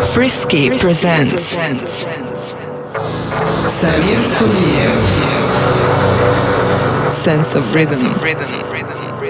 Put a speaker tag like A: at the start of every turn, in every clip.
A: Frisky presents Samir Kuliev. Sense of Rhythm. sense of rhythm,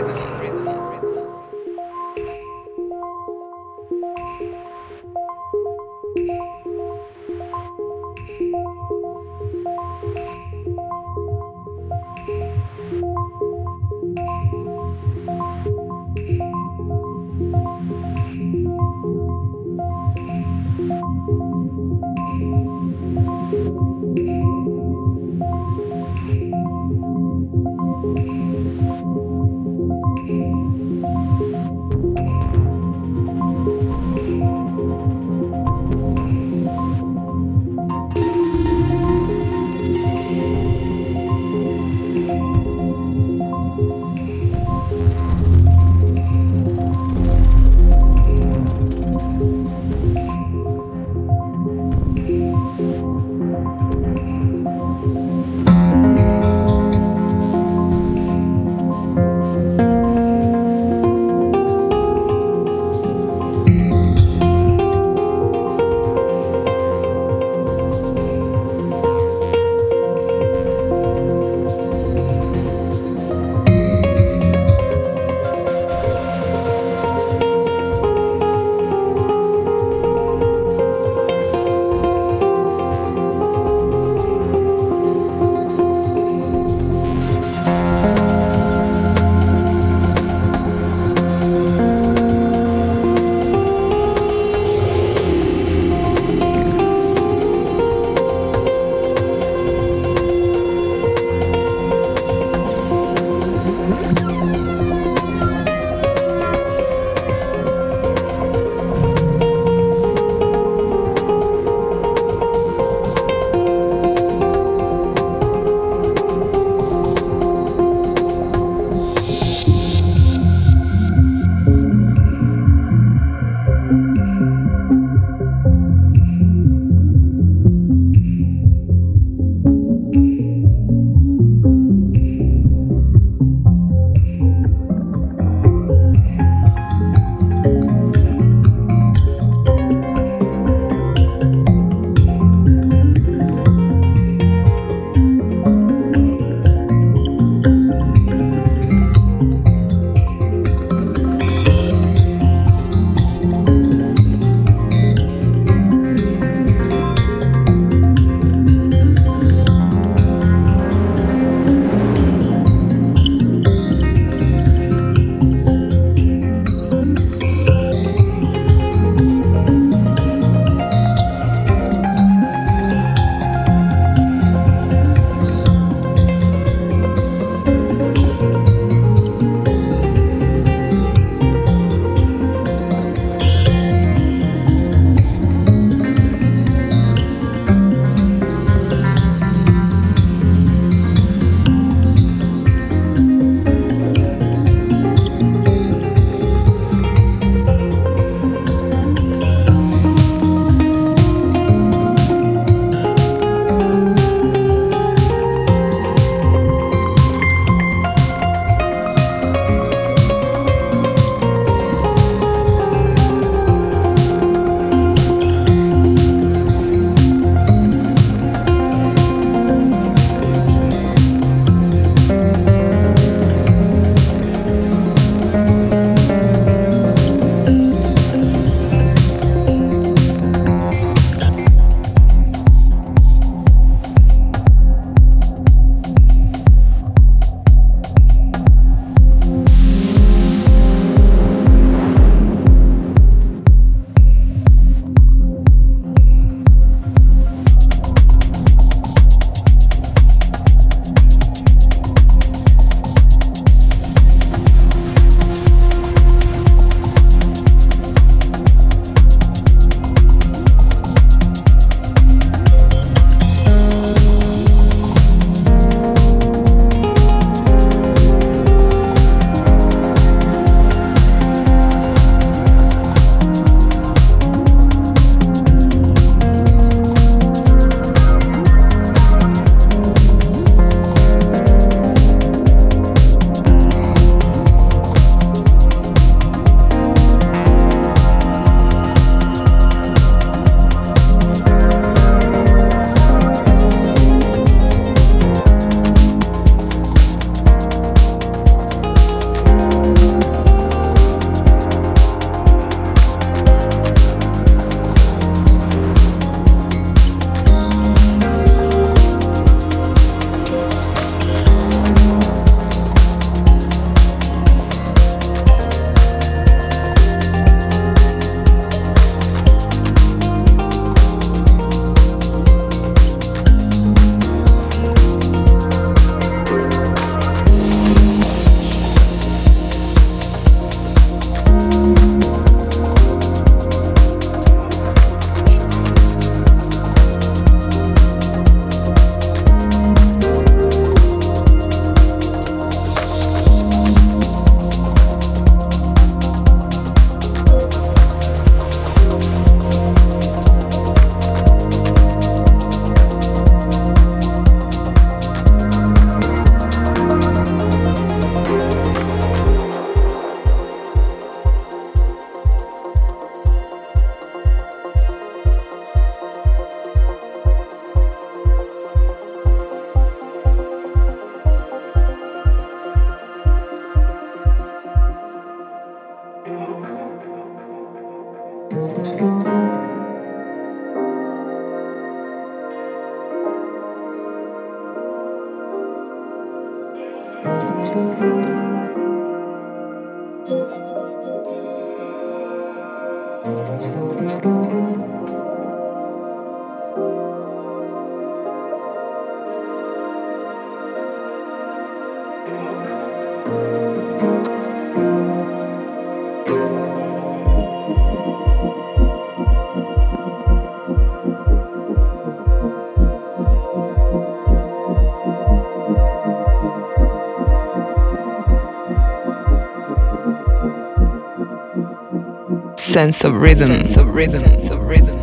A: sense of rhythm, sense of rhythm, sense of rhythm.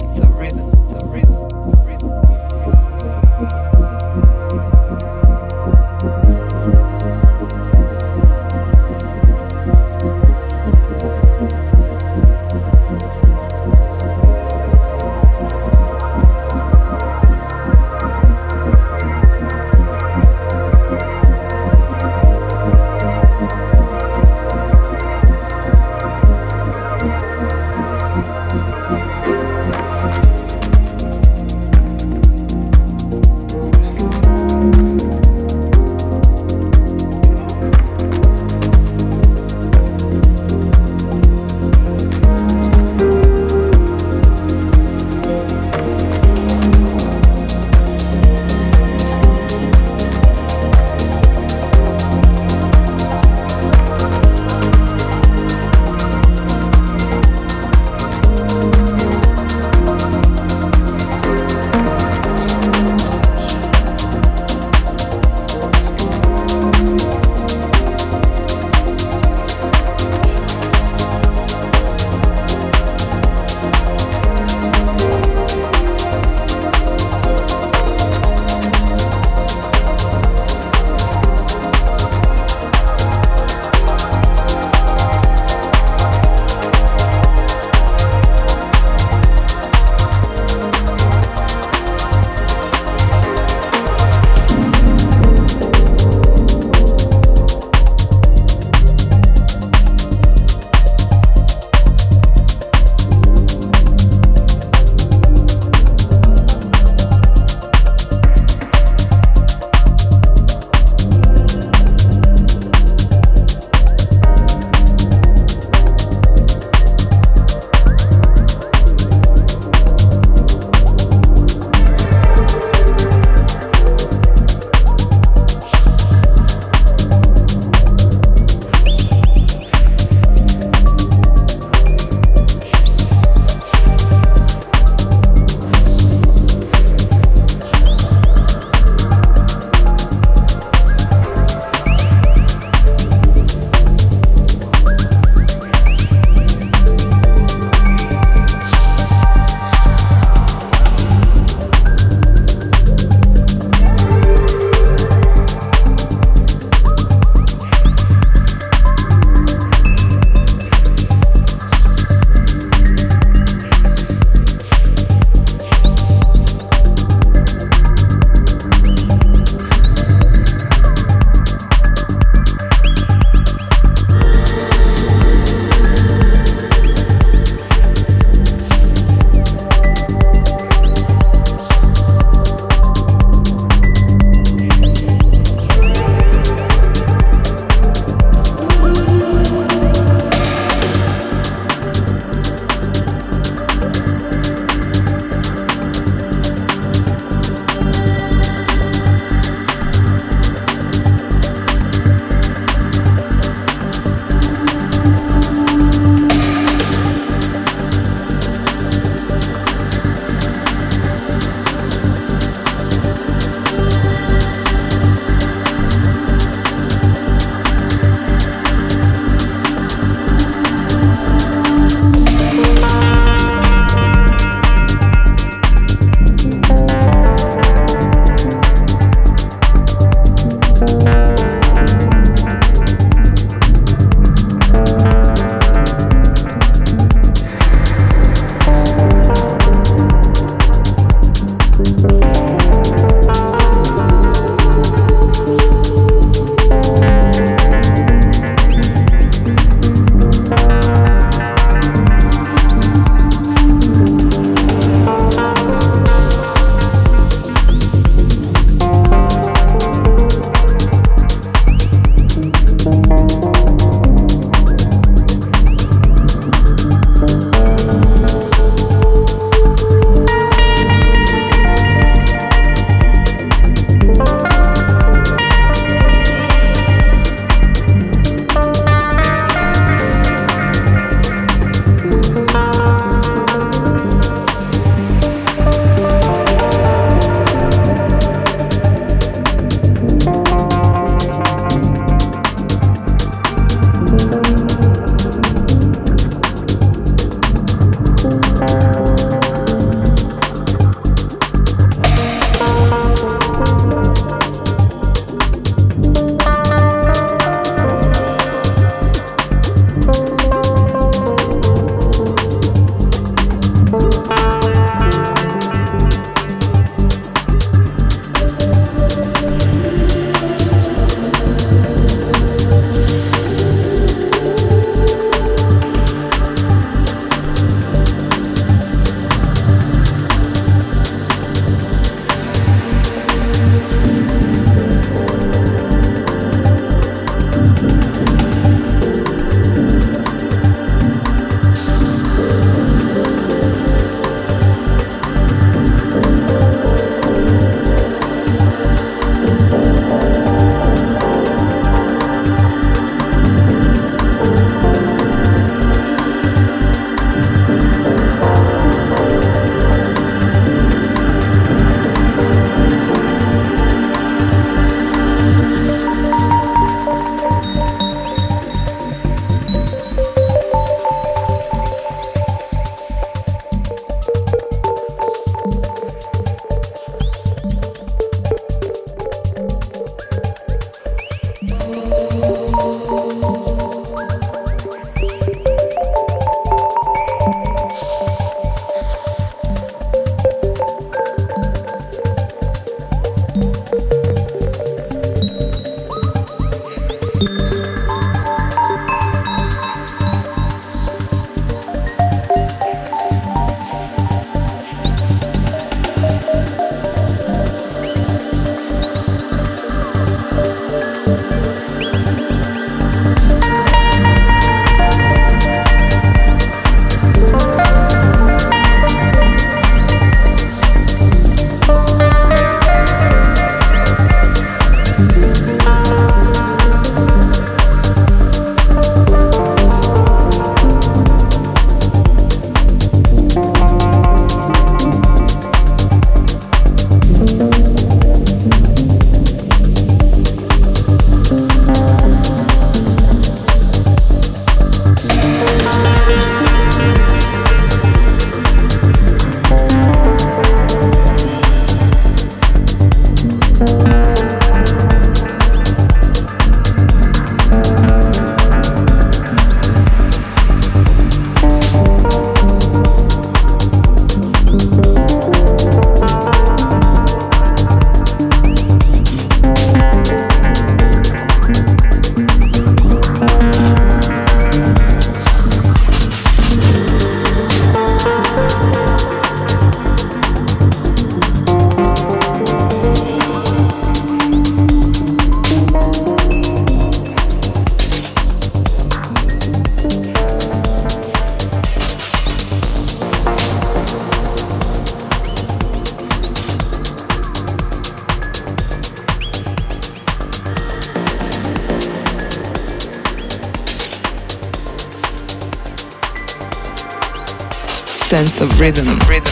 B: Of rhythm.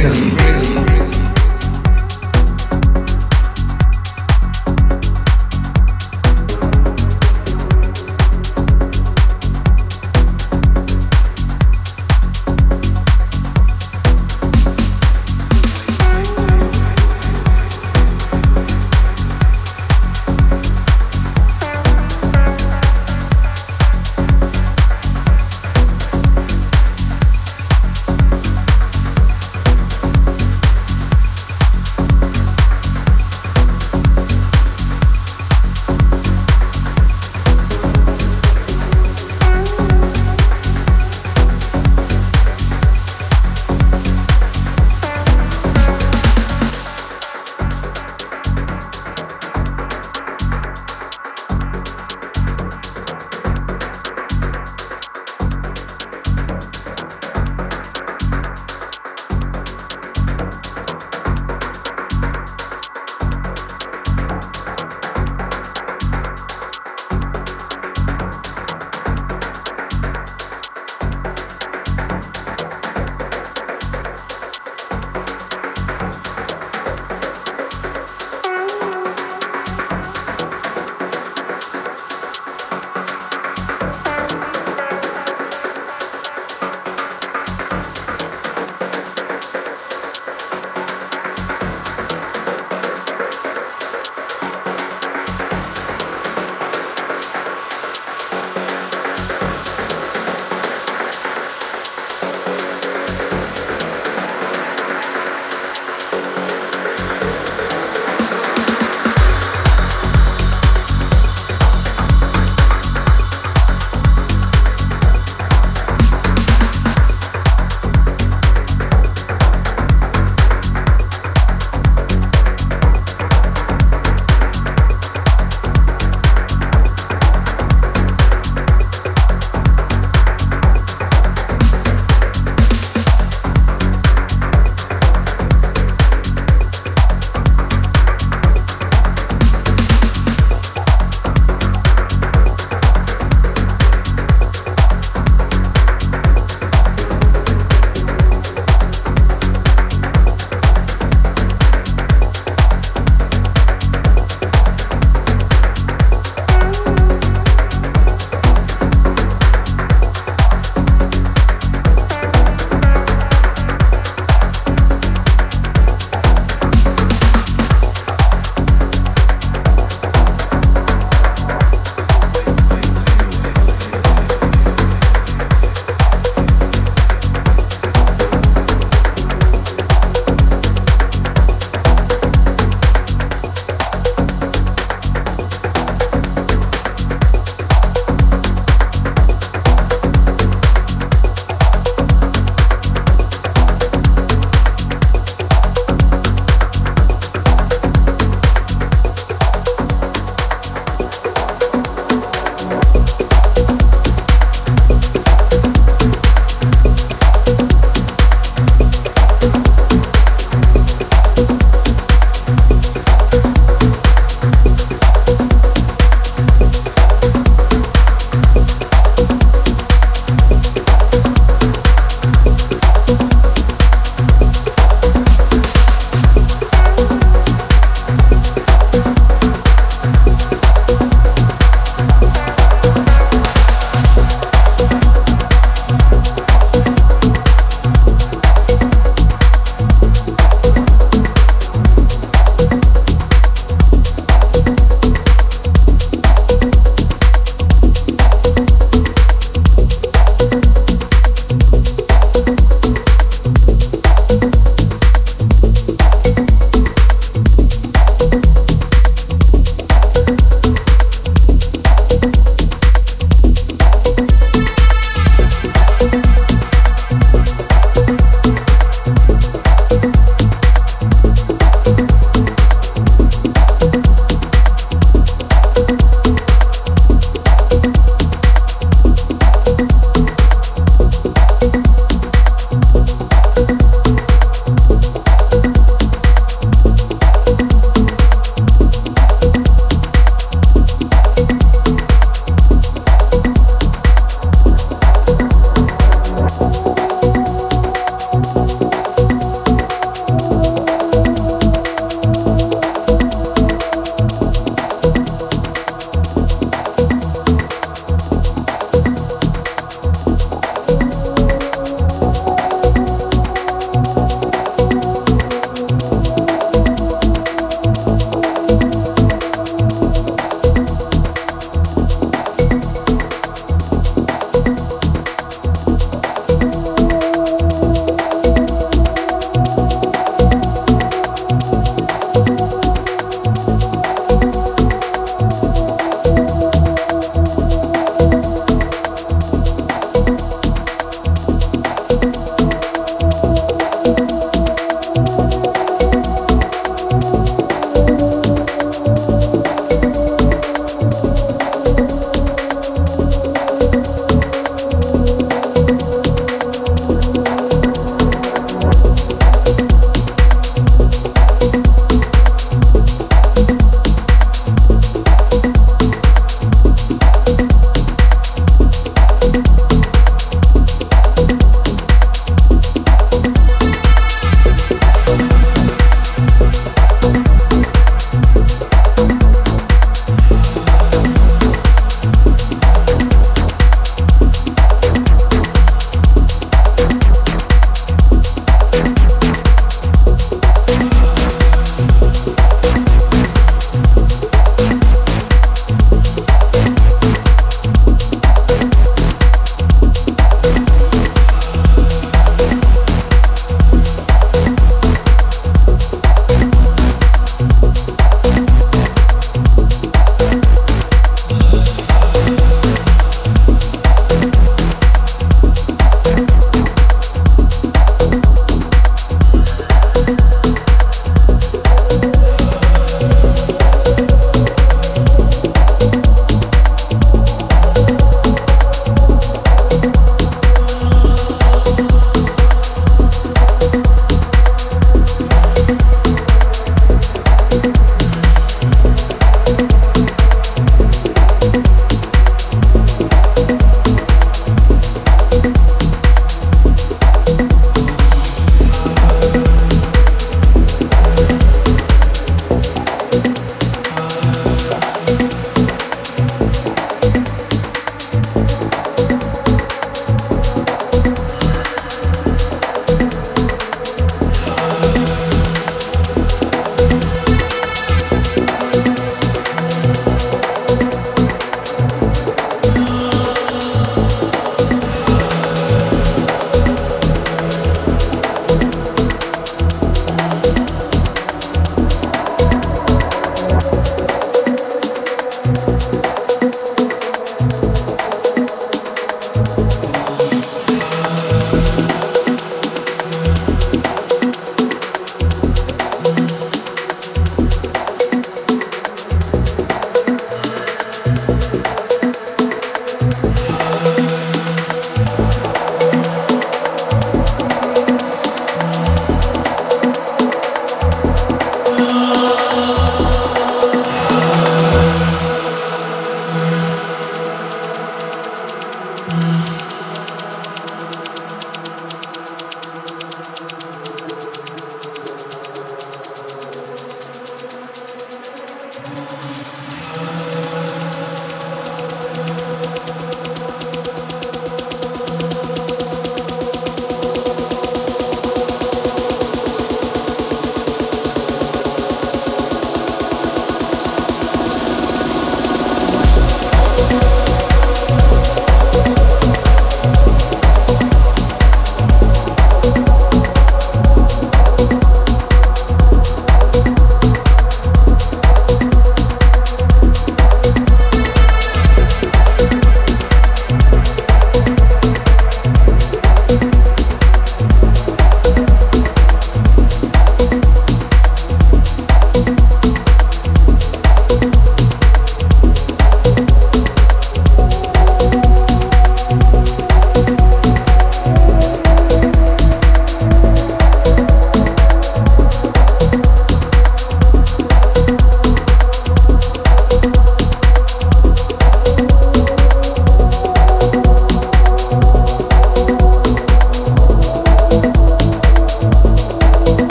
A: freedom.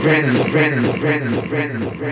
A: friends, friends, friends, friends, friends.